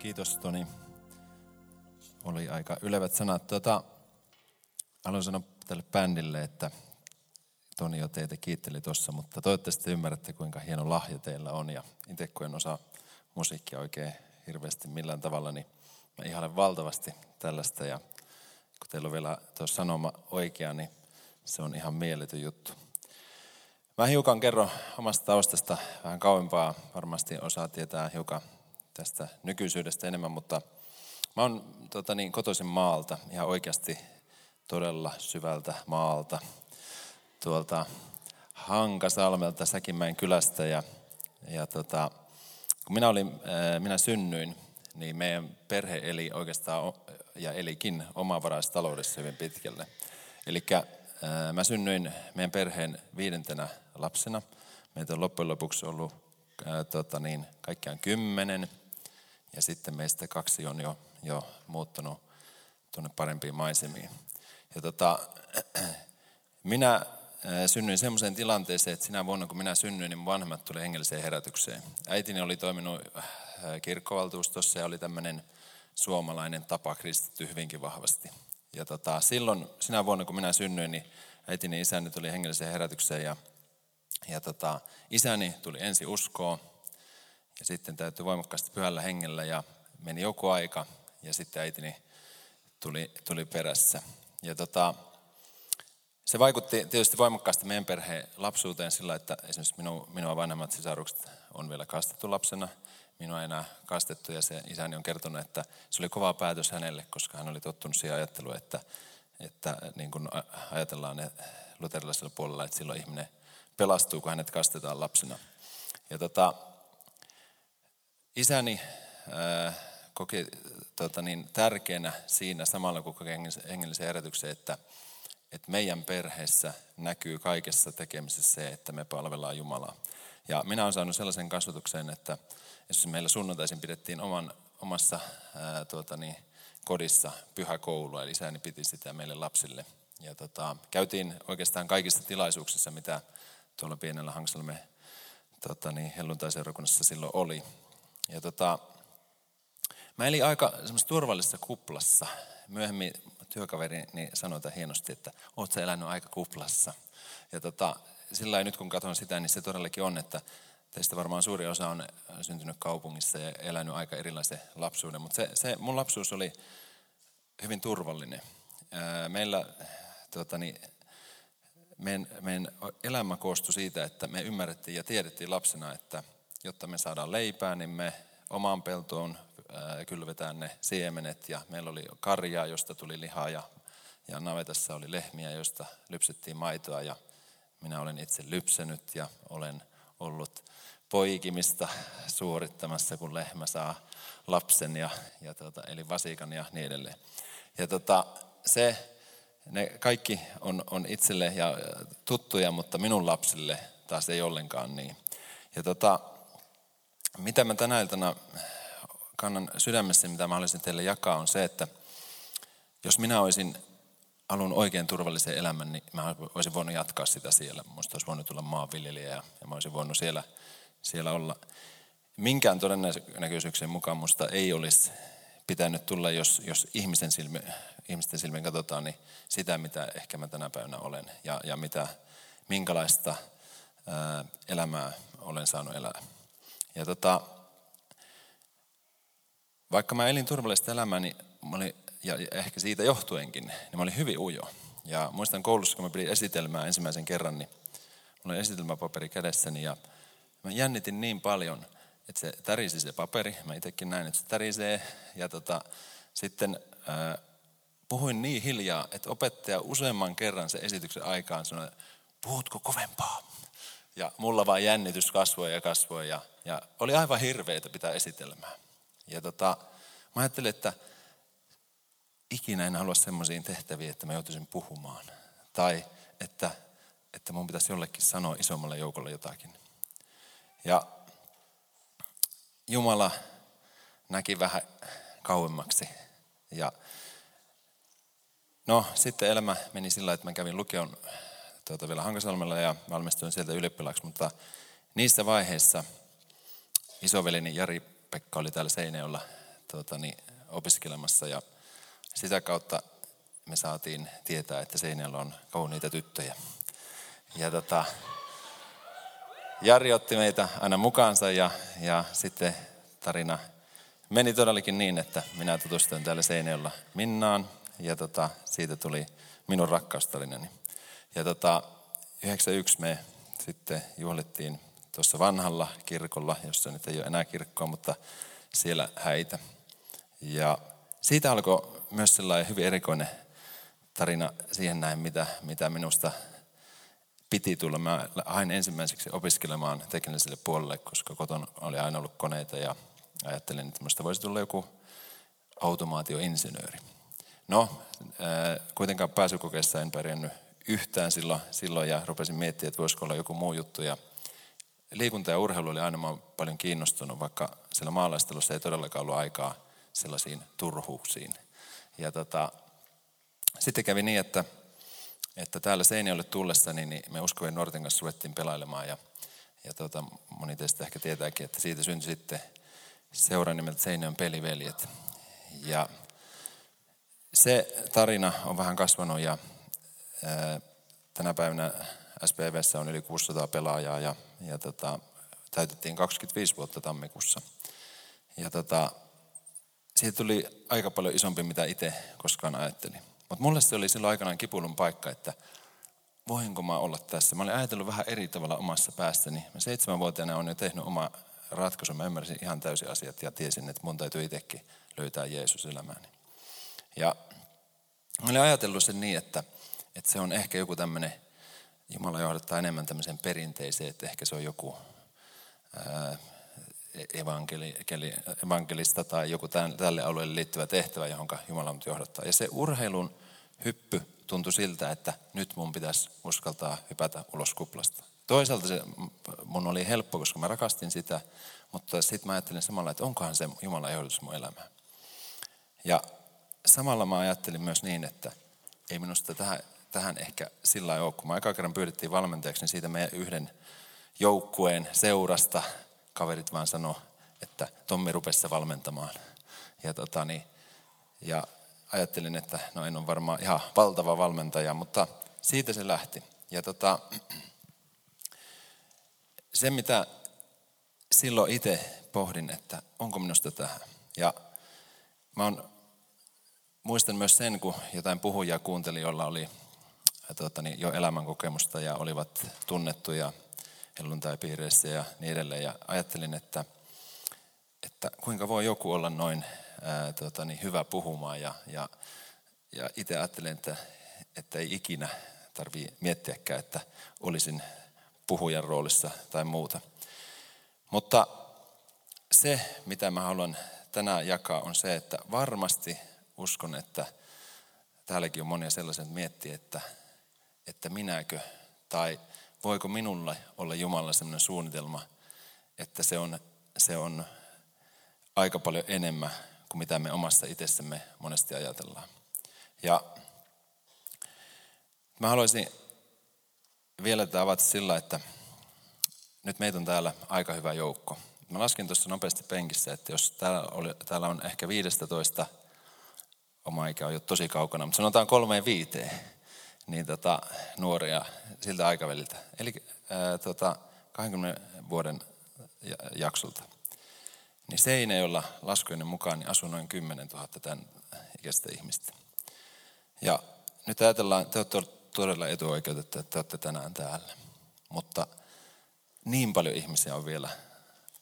Kiitos Toni. Oli aika ylevät sanat. Tuota, haluan sanoa tälle bändille, että Toni jo teitä kiitteli tuossa, mutta toivottavasti ymmärrätte, kuinka hieno lahja teillä on. Ja itse kun en osaa musiikkia oikein hirveästi millään tavalla, niin mä ihailen valtavasti tällaista. Ja kun teillä on vielä tuo sanoma oikea, niin se on ihan mieletön juttu. Mä hiukan kerron omasta taustasta vähän kauempaa. Varmasti osaa tietää hiukan tästä nykyisyydestä enemmän, mutta mä oon tota niin, kotoisin maalta, ihan oikeasti todella syvältä maalta, tuolta Hankasalmelta, Säkinmäen kylästä. Ja, ja tota, kun minä, olin, minä synnyin, niin meidän perhe eli oikeastaan ja elikin omavaraistaloudessa hyvin pitkälle. Eli mä synnyin meidän perheen viidentenä lapsena. Meitä on loppujen lopuksi ollut tota niin, kaikkiaan kymmenen. Ja sitten meistä kaksi on jo, jo muuttunut tuonne parempiin maisemiin. Ja tota, minä synnyin semmoiseen tilanteeseen, että sinä vuonna kun minä synnyin, niin vanhemmat tuli hengelliseen herätykseen. Äitini oli toiminut kirkkovaltuustossa ja oli tämmöinen suomalainen tapa kristitty hyvinkin vahvasti. Ja tota, silloin, sinä vuonna kun minä synnyin, niin äitini isäni tuli hengelliseen herätykseen ja, ja tota, isäni tuli ensi uskoon ja sitten täytyy voimakkaasti pyhällä hengellä ja meni joku aika ja sitten äitini tuli, tuli perässä. Ja tota, se vaikutti tietysti voimakkaasti meidän perheen lapsuuteen sillä, että esimerkiksi minu, minua vanhemmat sisarukset on vielä kastettu lapsena. Minua ei enää kastettu ja se isäni on kertonut, että se oli kova päätös hänelle, koska hän oli tottunut siihen ajatteluun, että, että niin kuin ajatellaan luterilaisella puolella, että silloin ihminen pelastuu, kun hänet kastetaan lapsena. Ja tota, isäni ää, koki tota niin, tärkeänä siinä samalla kun koki hengellisen herätyksen, että, että meidän perheessä näkyy kaikessa tekemisessä se, että me palvellaan Jumalaa. Ja minä olen saanut sellaisen kasvatuksen, että jos meillä sunnuntaisin pidettiin oman, omassa ää, tuota niin, kodissa pyhä koulu, eli isäni piti sitä meille lapsille. Ja tota, käytiin oikeastaan kaikissa tilaisuuksissa, mitä tuolla pienellä Hangsalme tota niin, helluntaiseurakunnassa silloin oli. Ja tota, mä elin aika semmoisessa turvallisessa kuplassa. Myöhemmin työkaveri niin sanoi hienosti, että oot sä elänyt aika kuplassa. Ja tota, sillä nyt kun katson sitä, niin se todellakin on, että teistä varmaan suuri osa on syntynyt kaupungissa ja elänyt aika erilaisen lapsuuden. Mutta se, se, mun lapsuus oli hyvin turvallinen. Meillä tuota, niin, meidän, meidän elämä koostui siitä, että me ymmärrettiin ja tiedettiin lapsena, että jotta me saadaan leipää, niin me omaan peltoon kylvetään ne siemenet ja meillä oli karjaa, josta tuli lihaa ja, ja navetassa oli lehmiä, joista lypsettiin maitoa ja minä olen itse lypsenyt ja olen ollut poikimista suorittamassa, kun lehmä saa lapsen ja, ja tuota, eli vasikan ja niin edelleen. Ja tota, se, ne kaikki on, on itselle ja tuttuja, mutta minun lapsille taas ei ollenkaan niin. Ja tota, mitä mä tänä iltana kannan sydämessä, mitä mä haluaisin teille jakaa, on se, että jos minä olisin alun oikein turvallisen elämän, niin mä olisin voinut jatkaa sitä siellä. Musta olisi voinut tulla maanviljelijä ja, mä olisin voinut siellä, siellä olla. Minkään todennäköisyyksien mukaan musta ei olisi pitänyt tulla, jos, jos ihmisen silmi, ihmisten silmin katsotaan, niin sitä, mitä ehkä mä tänä päivänä olen ja, ja mitä, minkälaista ää, elämää olen saanut elää. Ja tota, vaikka mä elin turvallista elämää, niin mä olin, ja ehkä siitä johtuenkin, niin mä olin hyvin ujo. Ja muistan koulussa, kun mä pidin esitelmää ensimmäisen kerran, niin mulla oli esitelmäpaperi kädessäni ja mä jännitin niin paljon, että se tärisi se paperi. Mä itsekin näin, että se tärisee. Ja tota, sitten ää, puhuin niin hiljaa, että opettaja useamman kerran se esityksen aikaan sanoi, puhutko kovempaa? Ja mulla vaan jännitys kasvoi ja kasvoi ja, ja oli aivan hirveitä pitää esitelmää. Ja tota, mä ajattelin, että ikinä en halua semmoisiin tehtäviin, että mä joutuisin puhumaan. Tai että, että mun pitäisi jollekin sanoa isommalle joukolle jotakin. Ja Jumala näki vähän kauemmaksi. Ja no, sitten elämä meni sillä, että mä kävin lukion tuota, vielä Hankasalmella ja valmistuin sieltä ylioppilaaksi, mutta niissä vaiheissa isovelini Jari Pekka oli täällä Seinäjoella tuota, niin, opiskelemassa ja sitä kautta me saatiin tietää, että Seinällä on kauniita tyttöjä. Ja tota, Jari otti meitä aina mukaansa ja, ja sitten tarina meni todellakin niin, että minä tutustuin täällä Seinäjoella Minnaan ja tota, siitä tuli minun rakkaustarinani. Ja tota, 91 me sitten juhlittiin tuossa vanhalla kirkolla, jossa nyt ei ole enää kirkkoa, mutta siellä häitä. Ja siitä alkoi myös sellainen hyvin erikoinen tarina siihen näin, mitä, mitä minusta piti tulla. Mä hain ensimmäiseksi opiskelemaan tekniselle puolelle, koska kotona oli aina ollut koneita ja ajattelin, että minusta voisi tulla joku automaatioinsinööri. No, kuitenkaan pääsykokeessa en pärjännyt yhtään silloin, silloin ja rupesin miettimään, että voisiko olla joku muu juttu. Ja liikunta ja urheilu oli aina paljon kiinnostunut, vaikka sillä maalaistelussa ei todellakaan ollut aikaa sellaisiin turhuuksiin. Ja tota, sitten kävi niin, että, että täällä Seinäjoelle tullessa niin me uskovien nuorten kanssa ruvettiin pelailemaan ja, ja tota, moni teistä ehkä tietääkin, että siitä syntyi sitten seura nimeltä Seinäjoen peliveljet. Ja se tarina on vähän kasvanut ja ää, tänä päivänä SPVssä on yli 600 pelaajaa ja, ja tota, täytettiin 25 vuotta tammikuussa. Ja tota, siitä tuli aika paljon isompi, mitä itse koskaan ajattelin. Mutta mulle se oli silloin aikanaan kipulun paikka, että voinko mä olla tässä. Mä olin ajatellut vähän eri tavalla omassa päässäni. Mä seitsemänvuotiaana olen jo tehnyt oma ratkaisu. Mä ymmärsin ihan täysin asiat ja tiesin, että mun täytyy itsekin löytää Jeesus elämääni. Ja mä olin ajatellut sen niin, että, että se on ehkä joku tämmöinen, Jumala johdattaa enemmän tämmöisen perinteeseen, että ehkä se on joku ää, evankeli, evankelista tai joku tälle alueelle liittyvä tehtävä, johon Jumala mut johdattaa. Ja se urheilun hyppy tuntui siltä, että nyt mun pitäisi uskaltaa hypätä ulos kuplasta. Toisaalta se mun oli helppo, koska mä rakastin sitä, mutta sitten mä ajattelin samalla, että onkohan se Jumalan johdatus mun elämää. Ja samalla mä ajattelin myös niin, että ei minusta tähän, tähän ehkä sillä lailla ole, kun mä aika kerran pyydettiin valmentajaksi, niin siitä meidän yhden joukkueen seurasta kaverit vaan sanoi, että Tommi rupesi valmentamaan. Ja, tota, niin, ja ajattelin, että no en ole varmaan ihan valtava valmentaja, mutta siitä se lähti. Ja tota, se, mitä silloin itse pohdin, että onko minusta tähän. Ja mä on, muistan myös sen, kun jotain puhujia kuuntelin, joilla oli tuota, niin, jo elämänkokemusta ja olivat tunnettuja helluntai-piireissä ja niin edelleen. Ja ajattelin, että, että kuinka voi joku olla noin ää, tuota, niin, hyvä puhumaan. Ja, ja, ja itse ajattelin, että, että ei ikinä tarvitse miettiäkään, että olisin puhujan roolissa tai muuta. Mutta se, mitä mä haluan tänään jakaa, on se, että varmasti uskon, että täälläkin on monia sellaisia, että miettii, että, että minäkö tai voiko minulle olla Jumalalla sellainen suunnitelma, että se on, se on aika paljon enemmän kuin mitä me omassa itsessämme monesti ajatellaan. Ja mä haluaisin vielä tätä avata sillä, että nyt meitä on täällä aika hyvä joukko. Mä laskin tuossa nopeasti penkissä, että jos täällä, oli, täällä on ehkä 15, oma ikä on jo tosi kaukana, mutta sanotaan kolmeen viiteen, niin tota, nuoria siltä aikaväliltä. Eli ää, tota, 20 vuoden jaksolta. Niin Seinäjolla laskujen mukaan niin asuu noin 10 000 tämän ikäistä ihmistä. Ja nyt ajatellaan, te olette todella etuoikeutettu, että te olette tänään täällä. Mutta niin paljon ihmisiä on vielä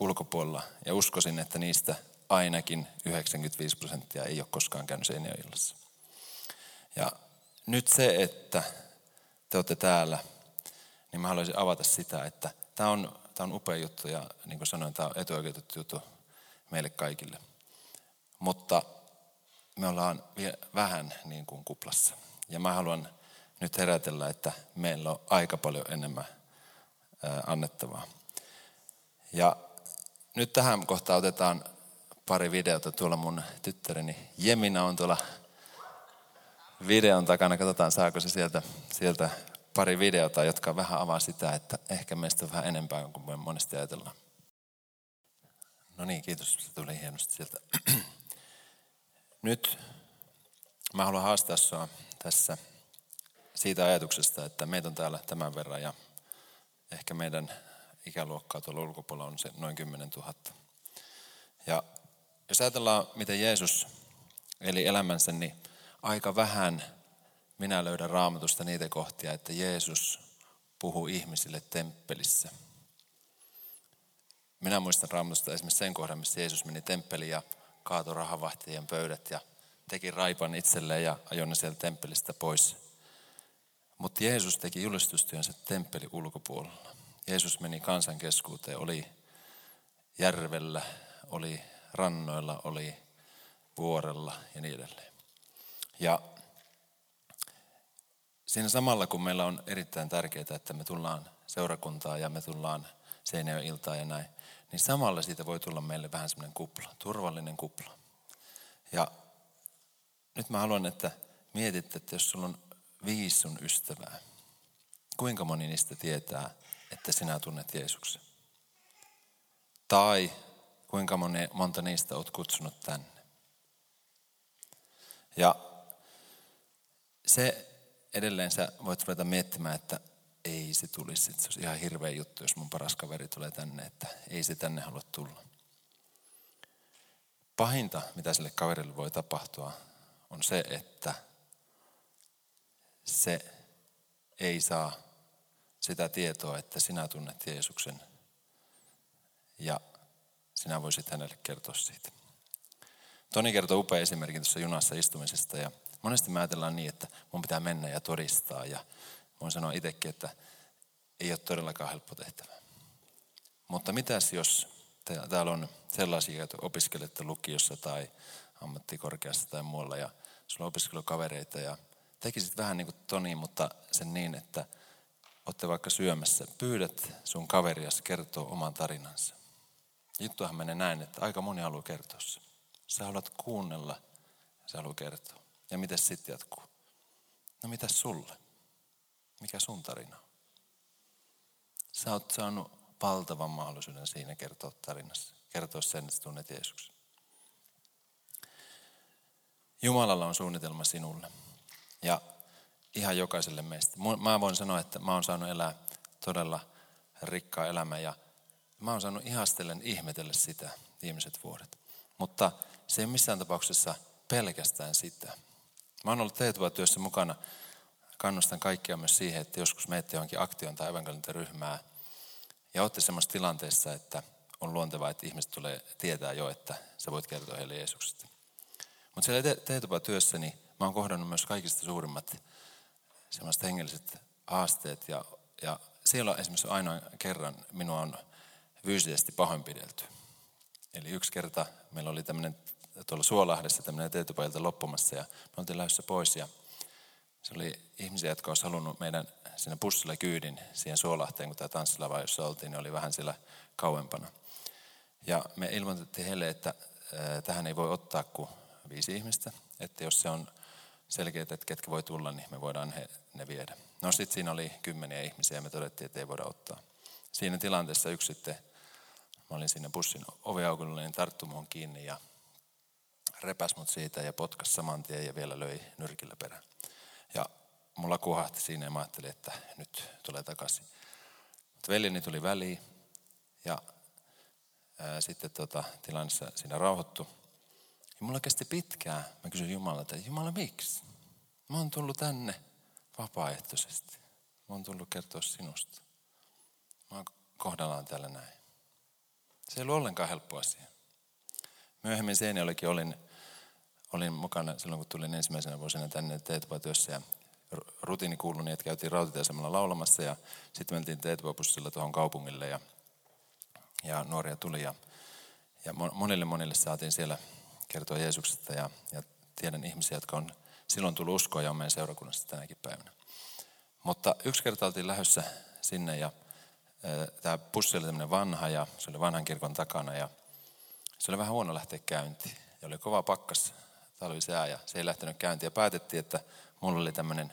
ulkopuolella ja uskoisin, että niistä ainakin 95 prosenttia ei ole koskaan käynyt Seinäjoellassa. Ja nyt se, että te olette täällä, niin mä haluaisin avata sitä, että tämä on, tämä on upea juttu ja niin kuin sanoin, tämä on etuoikeutettu juttu meille kaikille. Mutta me ollaan vähän niin kuin kuplassa. Ja mä haluan nyt herätellä, että meillä on aika paljon enemmän annettavaa. Ja nyt tähän kohtaan otetaan pari videota. Tuolla mun tyttäreni Jemina on tuolla videon takana. Katsotaan, saako se sieltä, sieltä pari videota, jotka vähän avaa sitä, että ehkä meistä on vähän enempää kuin monesti ajatellaan. No niin, kiitos. Se tuli hienosti sieltä. nyt mä haluan haastaa sinua tässä siitä ajatuksesta, että meitä on täällä tämän verran ja ehkä meidän ikäluokkaa tuolla ulkopuolella on se noin 10 000. Ja jos ajatellaan, miten Jeesus eli elämänsä, niin aika vähän minä löydän raamatusta niitä kohtia, että Jeesus puhuu ihmisille temppelissä. Minä muistan raamatusta esimerkiksi sen kohdan, missä Jeesus meni temppeliin ja kaatoi rahavahtien pöydät ja teki raipan itselleen ja ajoi ne sieltä temppelistä pois. Mutta Jeesus teki julistustyönsä temppeli ulkopuolella. Jeesus meni kansan keskuuteen, oli järvellä, oli rannoilla, oli vuorella ja niin edelleen. Ja siinä samalla, kun meillä on erittäin tärkeää, että me tullaan seurakuntaa ja me tullaan Seinäjön iltaa ja näin, niin samalla siitä voi tulla meille vähän semmoinen kupla, turvallinen kupla. Ja nyt mä haluan, että mietit, että jos sulla on viisi sun ystävää, kuinka moni niistä tietää, että sinä tunnet Jeesuksen? Tai kuinka moni, monta niistä olet kutsunut tänne? Ja se edelleen sä voit ruveta miettimään, että ei se tulisi. Se olisi ihan hirveä juttu, jos mun paras kaveri tulee tänne, että ei se tänne halua tulla. Pahinta, mitä sille kaverille voi tapahtua, on se, että se ei saa sitä tietoa, että sinä tunnet Jeesuksen ja sinä voisit hänelle kertoa siitä. Toni kertoo upea esimerkin tuossa junassa istumisesta ja monesti me ajatellaan niin, että mun pitää mennä ja todistaa ja voin sanoa itsekin, että ei ole todellakaan helppo tehtävä. Mutta mitäs jos täällä on sellaisia, että opiskelette lukiossa tai ammattikorkeassa tai muualla ja sulla on opiskelukavereita ja tekisit vähän niin kuin Toni, mutta sen niin, että olette vaikka syömässä, pyydät sun kaverias kertoa oman tarinansa. Juttuhan menee näin, että aika moni haluaa kertoa se. Sä haluat kuunnella sä haluat kertoa. Ja miten sitten jatkuu? No mitä sulle? Mikä sun tarina on? Sä oot saanut valtavan mahdollisuuden siinä kertoa tarinassa. Kertoa sen, että tunnet Jeesuksen. Jumalalla on suunnitelma sinulle. Ja ihan jokaiselle meistä. Mä voin sanoa, että mä oon saanut elää todella rikkaa elämää ja mä oon saanut ihastellen ihmetellä sitä viimeiset vuodet. Mutta se ei missään tapauksessa pelkästään sitä. Mä oon ollut teetuva-työssä mukana. Kannustan kaikkia myös siihen, että joskus menette johonkin aktion tai evankelintaryhmää ja olette semmoisessa tilanteessa, että on luontevaa, että ihmiset tulee tietää jo, että sä voit kertoa heille Jeesuksesta. Mutta siellä teetuva-työssä niin mä oon kohdannut myös kaikista suurimmat semmoiset hengelliset haasteet ja, ja siellä esimerkiksi ainoa kerran minua on fyysisesti pahoinpidelty. Eli yksi kerta meillä oli tämmöinen tuolla Suolahdessa tämmöinen teetupailta loppumassa ja me oltiin lähdössä pois ja se oli ihmisiä, jotka olisivat halunnut meidän sinne bussilla kyydin siihen Suolahteen, kun tämä tanssilava, jossa oltiin, niin oli vähän siellä kauempana. Ja me ilmoitettiin heille, että tähän ei voi ottaa kuin viisi ihmistä, että jos se on selkeää, että ketkä voi tulla, niin me voidaan he, ne viedä. No sitten siinä oli kymmeniä ihmisiä ja me todettiin, että ei voida ottaa. Siinä tilanteessa yksi sitten, mä olin siinä bussin oviaukolla, niin tarttui muun kiinni ja repäs mut siitä ja potkas saman tien ja vielä löi nyrkillä perään. Ja mulla kuhahti siinä ja mä ajattelin, että nyt tulee takaisin. Mutta veljeni tuli väliin ja ää, sitten tota, tilanne siinä rauhoittui. Ja mulla kesti pitkään. Mä kysyin Jumalalta, että Jumala miksi? Mä oon tullut tänne vapaaehtoisesti. Mä oon tullut kertoa sinusta. Mä oon kohdallaan täällä näin. Se ei ollut ollenkaan helppo asia. Myöhemmin Seinäjollekin olin, olin mukana silloin, kun tulin ensimmäisenä vuosina tänne teetupatyössä. Ja rutiini kuului niin, että käytiin rautatieasemalla laulamassa ja sitten mentiin teetupapussilla tuohon kaupungille ja, ja nuoria tuli. Ja, ja monille monille saatiin siellä kertoa Jeesuksesta ja, ja tiedän ihmisiä, jotka on silloin tullut uskoa ja on meidän seurakunnassa tänäkin päivänä. Mutta yksi kerta oltiin lähdössä sinne ja tämä pussi oli tämmöinen vanha ja se oli vanhan kirkon takana ja se oli vähän huono lähteä käyntiin. Ja oli kova pakkas talvisää ja se ei lähtenyt käyntiin. Ja päätettiin, että mulla oli tämmöinen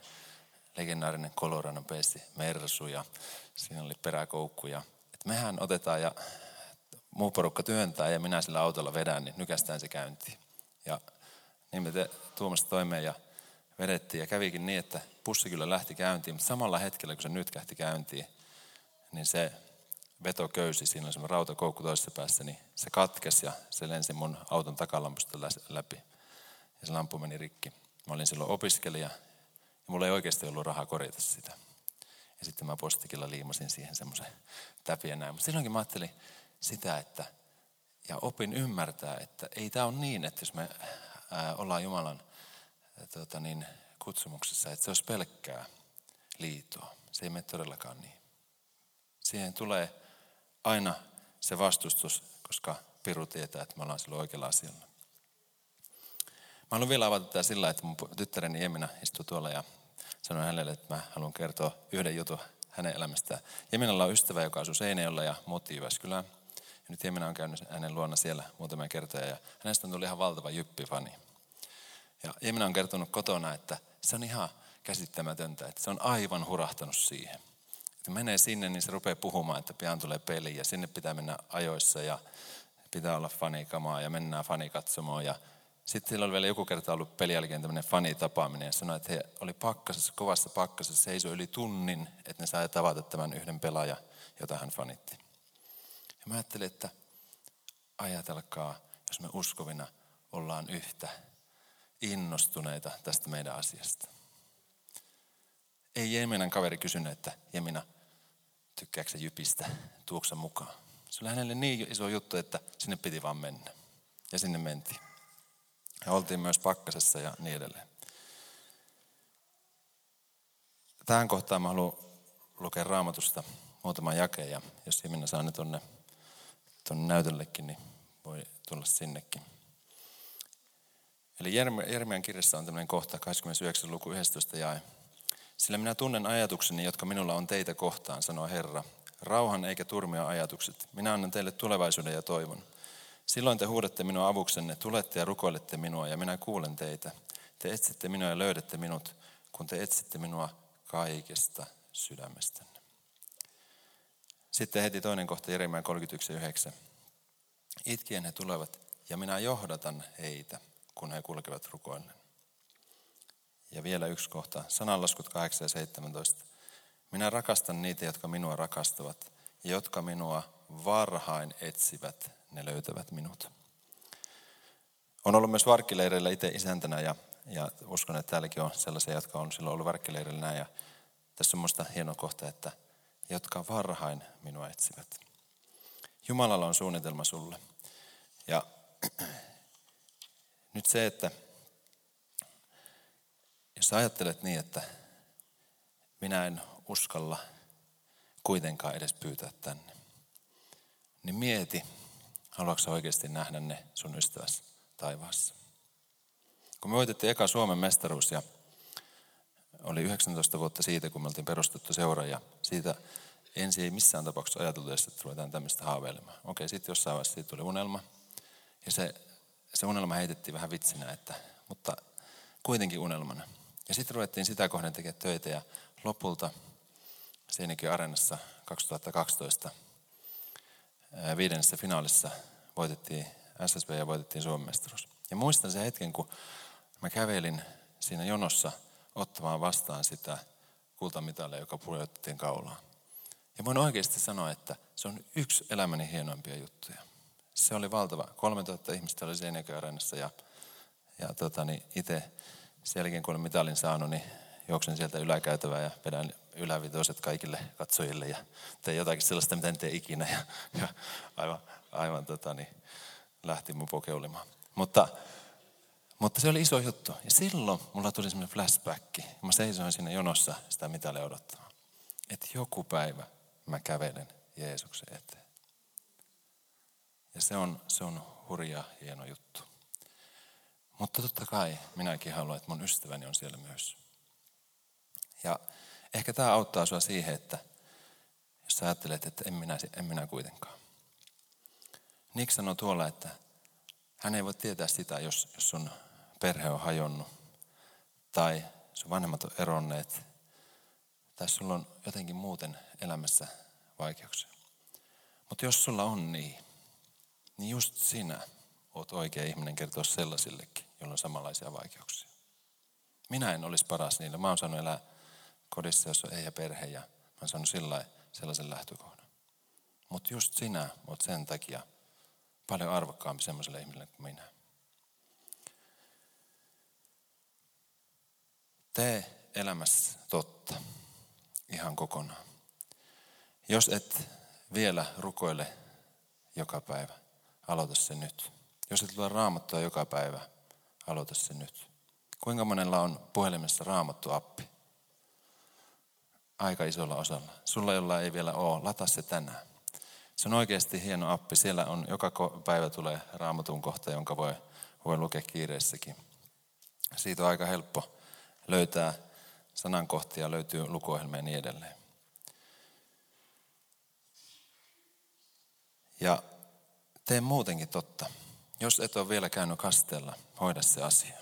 legendaarinen Colorado Pessi Mersu ja siinä oli peräkoukku. Ja, että mehän otetaan ja muu porukka työntää ja minä sillä autolla vedän, niin nykästään se käyntiin. Ja Niin me te, Tuomasta toimeen ja vedettiin. Ja kävikin niin, että pussi kyllä lähti käyntiin, mutta samalla hetkellä, kun se nyt kähti käyntiin, niin se vetoköysi, siinä oli semmoinen rautakoukku toisessa päässä, niin se katkesi ja se lensi mun auton takalampusta läpi. Ja se lampu meni rikki. Mä olin silloin opiskelija ja mulla ei oikeasti ollut rahaa korjata sitä. Ja sitten mä postikilla liimasin siihen semmoisen täpiä näin. Mutta silloinkin mä ajattelin sitä, että ja opin ymmärtää, että ei tämä ole niin, että jos me ää, ollaan Jumalan ää, tuota niin, kutsumuksessa, että se olisi pelkkää liitoa. Se ei mene todellakaan niin. Siihen tulee aina se vastustus, koska Piru tietää, että me ollaan silloin oikealla asialla. Haluan vielä avata tätä sillä, että mun tyttäreni Jemina istuu tuolla ja sanoin hänelle, että mä haluan kertoa yhden jutun hänen elämästään. Jeminalla on ystävä, joka asuu Seinäjoella ja muutti Jyväskylään. Ja nyt Jemina on käynyt hänen luona siellä muutamia kertoja ja hänestä on tullut ihan valtava jyppifani. Ja Jemina on kertonut kotona, että se on ihan käsittämätöntä, että se on aivan hurahtanut siihen. Että menee sinne, niin se rupeaa puhumaan, että pian tulee peli ja sinne pitää mennä ajoissa ja pitää olla fanikamaa ja mennään fanikatsomoon. Ja sitten sillä oli vielä joku kerta ollut pelin jälkeen tämmöinen fanitapaaminen ja sanoi, että he oli pakkasessa, kovassa pakkasessa, seisoi yli tunnin, että ne sai tavata tämän yhden pelaajan, jota hän fanitti. Ja mä ajattelin, että ajatelkaa, jos me uskovina ollaan yhtä innostuneita tästä meidän asiasta. Ei Jeminan kaveri kysynyt, että Jemina, tykkääkö se jypistä, tuoksa mukaan. Se oli hänelle niin iso juttu, että sinne piti vaan mennä. Ja sinne mentiin. Ja oltiin myös pakkasessa ja niin edelleen. Tähän kohtaan mä haluan lukea raamatusta muutaman jakeen. Ja jos Jemina saa ne tuonne, tuonne näytöllekin, niin voi tulla sinnekin. Eli Jeremian kirjassa on tämmöinen kohta, 29. luku 11 jae. Sillä minä tunnen ajatukseni, jotka minulla on teitä kohtaan, sanoo Herra. Rauhan eikä turmia ajatukset. Minä annan teille tulevaisuuden ja toivon. Silloin te huudatte minua avuksenne, tulette ja rukoilette minua ja minä kuulen teitä. Te etsitte minua ja löydätte minut, kun te etsitte minua kaikesta sydämestänne. Sitten heti toinen kohta Jeremiah 31.9. Itkien he tulevat ja minä johdatan heitä, kun he kulkevat rukoillen. Ja vielä yksi kohta, sananlaskut 8 ja 17. Minä rakastan niitä, jotka minua rakastavat, ja jotka minua varhain etsivät, ne löytävät minut. On ollut myös varkkileireillä itse isäntänä ja, ja uskon, että täälläkin on sellaisia, jotka on silloin ollut varkkileireillä Ja tässä on minusta hieno kohta, että jotka varhain minua etsivät. Jumalalla on suunnitelma sulle. Ja nyt se, että jos ajattelet niin, että minä en uskalla kuitenkaan edes pyytää tänne, niin mieti, haluatko oikeasti nähdä ne sun ystäväsi taivaassa. Kun me voitettiin eka Suomen mestaruus ja oli 19 vuotta siitä, kun me oltiin perustettu seura ja siitä ensin ei missään tapauksessa ajateltu että ruvetaan tämmöistä haaveilemaan. Okei, sitten jossain vaiheessa siitä tuli unelma ja se, se unelma heitettiin vähän vitsinä, että, mutta kuitenkin unelmana. Ja sitten ruvettiin sitä kohden tekemään töitä ja lopulta Seinäkin Areenassa 2012 viidennessä finaalissa voitettiin SSV ja voitettiin Suomen mestaruus. Ja muistan sen hetken, kun mä kävelin siinä jonossa ottamaan vastaan sitä kultamitalia, joka pujotettiin kaulaan. Ja voin oikeasti sanoa, että se on yksi elämäni hienoimpia juttuja. Se oli valtava. 3000 ihmistä oli Seinäkin Areenassa ja, ja tota, niin itse sen jälkeen kun olen mitalin saanut, niin juoksen sieltä yläkäytävää ja vedän ylävitoiset kaikille katsojille ja teen jotakin sellaista, mitä en tee ikinä. Ja, ja aivan, aivan tota, niin, lähti mun pokeulimaan. Mutta, mutta se oli iso juttu. Ja silloin mulla tuli semmoinen flashback. Mä seisoin siinä jonossa sitä mitalia odottamaan. Että joku päivä mä kävelen Jeesuksen eteen. Ja se on, se on hurja hieno juttu. Mutta totta kai minäkin haluan, että mun ystäväni on siellä myös. Ja ehkä tämä auttaa sinua siihen, että jos ajattelet, että en minä, en minä kuitenkaan. Nick sanoi tuolla, että hän ei voi tietää sitä, jos, jos sun perhe on hajonnut tai sun vanhemmat on eronneet tai sulla on jotenkin muuten elämässä vaikeuksia. Mutta jos sulla on niin, niin just sinä oot oikea ihminen kertoa sellaisillekin, joilla on samanlaisia vaikeuksia. Minä en olisi paras niille. Mä oon saanut elää kodissa, jossa on ei ja perhe ja mä oon saanut sillä, sellaisen lähtökohdan. Mutta just sinä oot sen takia paljon arvokkaampi semmoiselle ihmiselle kuin minä. Tee elämässä totta ihan kokonaan. Jos et vielä rukoile joka päivä, aloita se nyt. Jos et lue raamattua joka päivä, aloita se nyt. Kuinka monella on puhelimessa raamattu appi? Aika isolla osalla. Sulla, jolla ei vielä ole, lata se tänään. Se on oikeasti hieno appi. Siellä on joka päivä tulee raamatun kohta, jonka voi, voi lukea kiireessäkin. Siitä on aika helppo löytää sanankohtia, löytyy lukuohjelmia ja niin edelleen. Ja tee muutenkin totta. Jos et ole vielä käynyt kasteella, hoida se asia.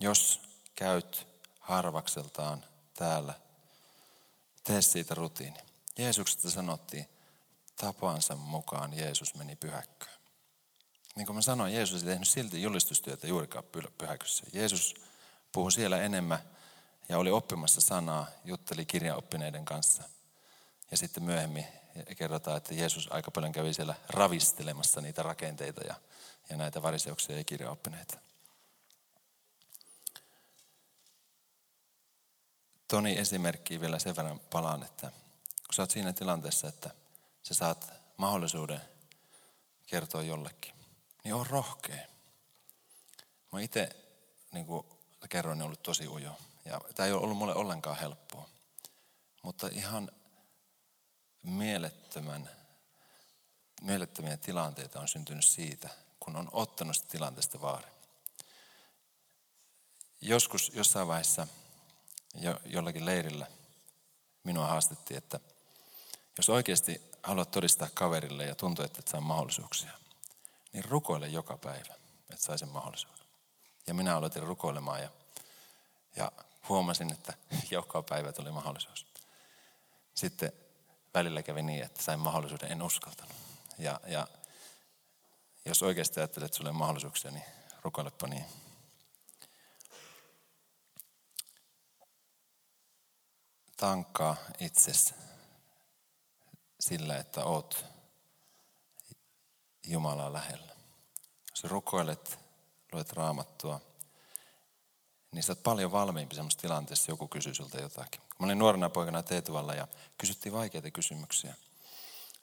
Jos käyt harvakseltaan täällä, tee siitä rutiini. Jeesuksesta sanottiin, tapansa mukaan Jeesus meni pyhäkköön. Niin kuin mä sanoin, Jeesus ei tehnyt silti julistustyötä juurikaan pyhäkössä. Jeesus puhui siellä enemmän ja oli oppimassa sanaa, jutteli kirjaoppineiden kanssa. Ja sitten myöhemmin kerrotaan, että Jeesus aika paljon kävi siellä ravistelemassa niitä rakenteita ja, ja näitä variseuksia ja kirjaoppineita. Toni esimerkki vielä sen verran palaan, että kun sä oot siinä tilanteessa, että sä saat mahdollisuuden kertoa jollekin, niin on rohkea. Mä itse, niin kuin kerroin, ollut tosi ujo. Ja tämä ei ole ollut mulle ollenkaan helppoa. Mutta ihan mielettömän, mielettömiä tilanteita on syntynyt siitä, kun on ottanut sitä tilanteesta vaari. Joskus jossain vaiheessa jo, jollakin leirillä minua haastettiin, että jos oikeasti haluat todistaa kaverille ja tuntuu, että et saa mahdollisuuksia, niin rukoile joka päivä, että sai sen mahdollisuuden. Ja minä aloitin rukoilemaan ja, ja huomasin, että joka päivä tuli mahdollisuus. Sitten välillä kävi niin, että sain mahdollisuuden, en uskaltanut. Ja, ja jos oikeasti ajattelet, että sulle on mahdollisuuksia, niin rukoilepa niin. Tankkaa itsesi sillä, että oot Jumalaa lähellä. Jos rukoilet, luet raamattua, niin sä oot paljon valmiimpi semmoisessa tilanteessa, joku kysyy sulta jotakin. Kun mä olin nuorena poikana Teetuvalla ja kysyttiin vaikeita kysymyksiä,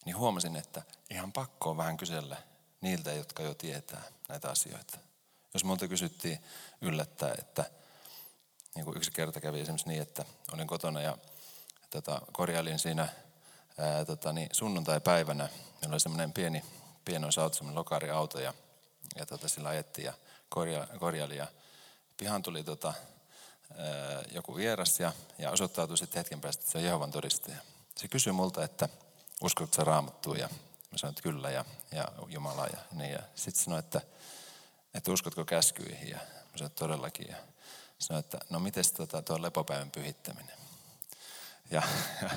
niin huomasin, että ihan pakko on vähän kysellä niiltä, jotka jo tietää näitä asioita. Jos multa kysyttiin yllättää, että niin kuin yksi kerta kävi esimerkiksi niin, että olin kotona ja tota, korjailin siinä ää, tota, niin sunnuntai-päivänä. Meillä oli semmoinen pieni, pienoisauto, semmoinen lokariauto ja, ja tota, sillä ajettiin ja korja, korjaili ja pihan tuli tota, joku vieras ja, ja osoittautui sitten hetken päästä, että se on Jehovan todistaja. Se kysyi multa, että uskotko sä raamattua ja mä sanoin, että kyllä ja, ja Jumala ja niin. Ja sitten sanoi, että, että uskotko käskyihin ja mä sanoin, todellakin. Ja sanoi, että no miten tota, tuo lepopäivän pyhittäminen. Ja,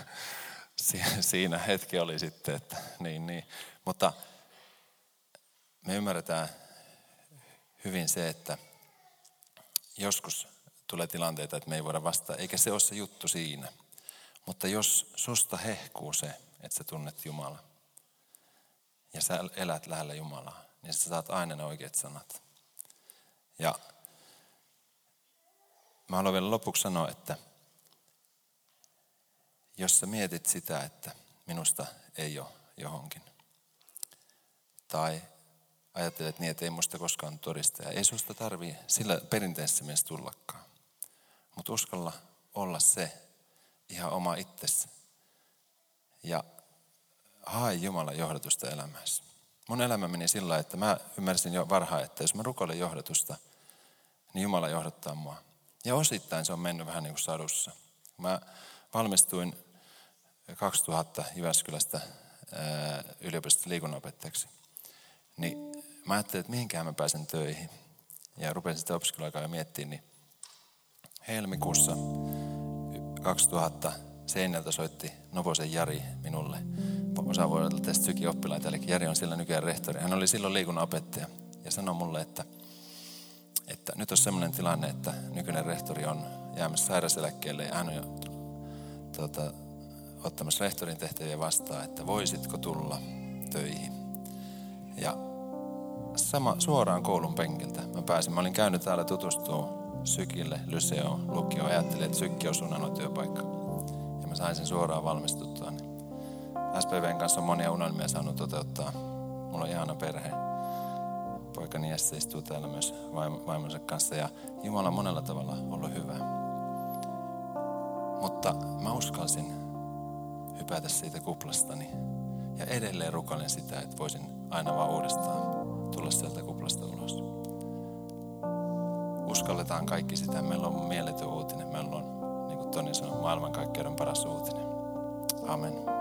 ja siinä hetki oli sitten, että niin niin. Mutta me ymmärretään hyvin se, että joskus tulee tilanteita, että me ei voida vastata, eikä se ole se juttu siinä. Mutta jos susta hehkuu se, että sä tunnet Jumala ja sä elät lähellä Jumalaa, niin sä saat aina ne oikeat sanat. Ja mä haluan vielä lopuksi sanoa, että jos sä mietit sitä, että minusta ei ole johonkin, tai ajattelet niin, että ei musta koskaan todistaja. Ei susta tarvii sillä perinteisessä mielessä tullakaan. Mutta uskalla olla se ihan oma itsesi. Ja hae Jumalan johdatusta elämässä. Mun elämä meni sillä että mä ymmärsin jo varhaan, että jos mä rukoilen johdatusta, niin Jumala johdattaa mua. Ja osittain se on mennyt vähän niin kuin sadussa. Mä valmistuin 2000 Jyväskylästä yliopistosta liikunnanopettajaksi. Niin mä ajattelin, että mihinkään mä pääsen töihin. Ja rupesin sitä opiskeluaikaa jo miettimään, niin helmikuussa 2000 Seinältä soitti Novosen Jari minulle osavuodelta tästä sykioppilaita, eli Jari on sillä nykyään rehtori. Hän oli silloin liikunnan opettaja ja sanoi mulle, että, että nyt on sellainen tilanne, että nykyinen rehtori on jäämässä sairauseläkkeelle ja hän on tuota, ottamassa rehtorin tehtäviä vastaan, että voisitko tulla töihin. Ja sama suoraan koulun penkiltä mä pääsin. Mä olin käynyt täällä tutustua Sykille, Lyseo, lukio. Ajattelin, että Sykki on sun työpaikka. Ja mä sain sen suoraan valmistuttua. Niin SPVn kanssa on monia unelmia saanut toteuttaa. Mulla on ihana perhe. Poikani Jesse istuu täällä myös vaimonsa kanssa ja Jumala on monella tavalla ollut hyvä. Mutta mä uskalsin hypätä siitä kuplastani ja edelleen rukoilen sitä, että voisin aina vaan uudestaan tulla sieltä kuplasta ulos. Uskalletaan kaikki sitä. Meillä on mieletön uutinen. Meillä on, niin kuin Toni sanoi, maailmankaikkeuden paras uutinen. Amen.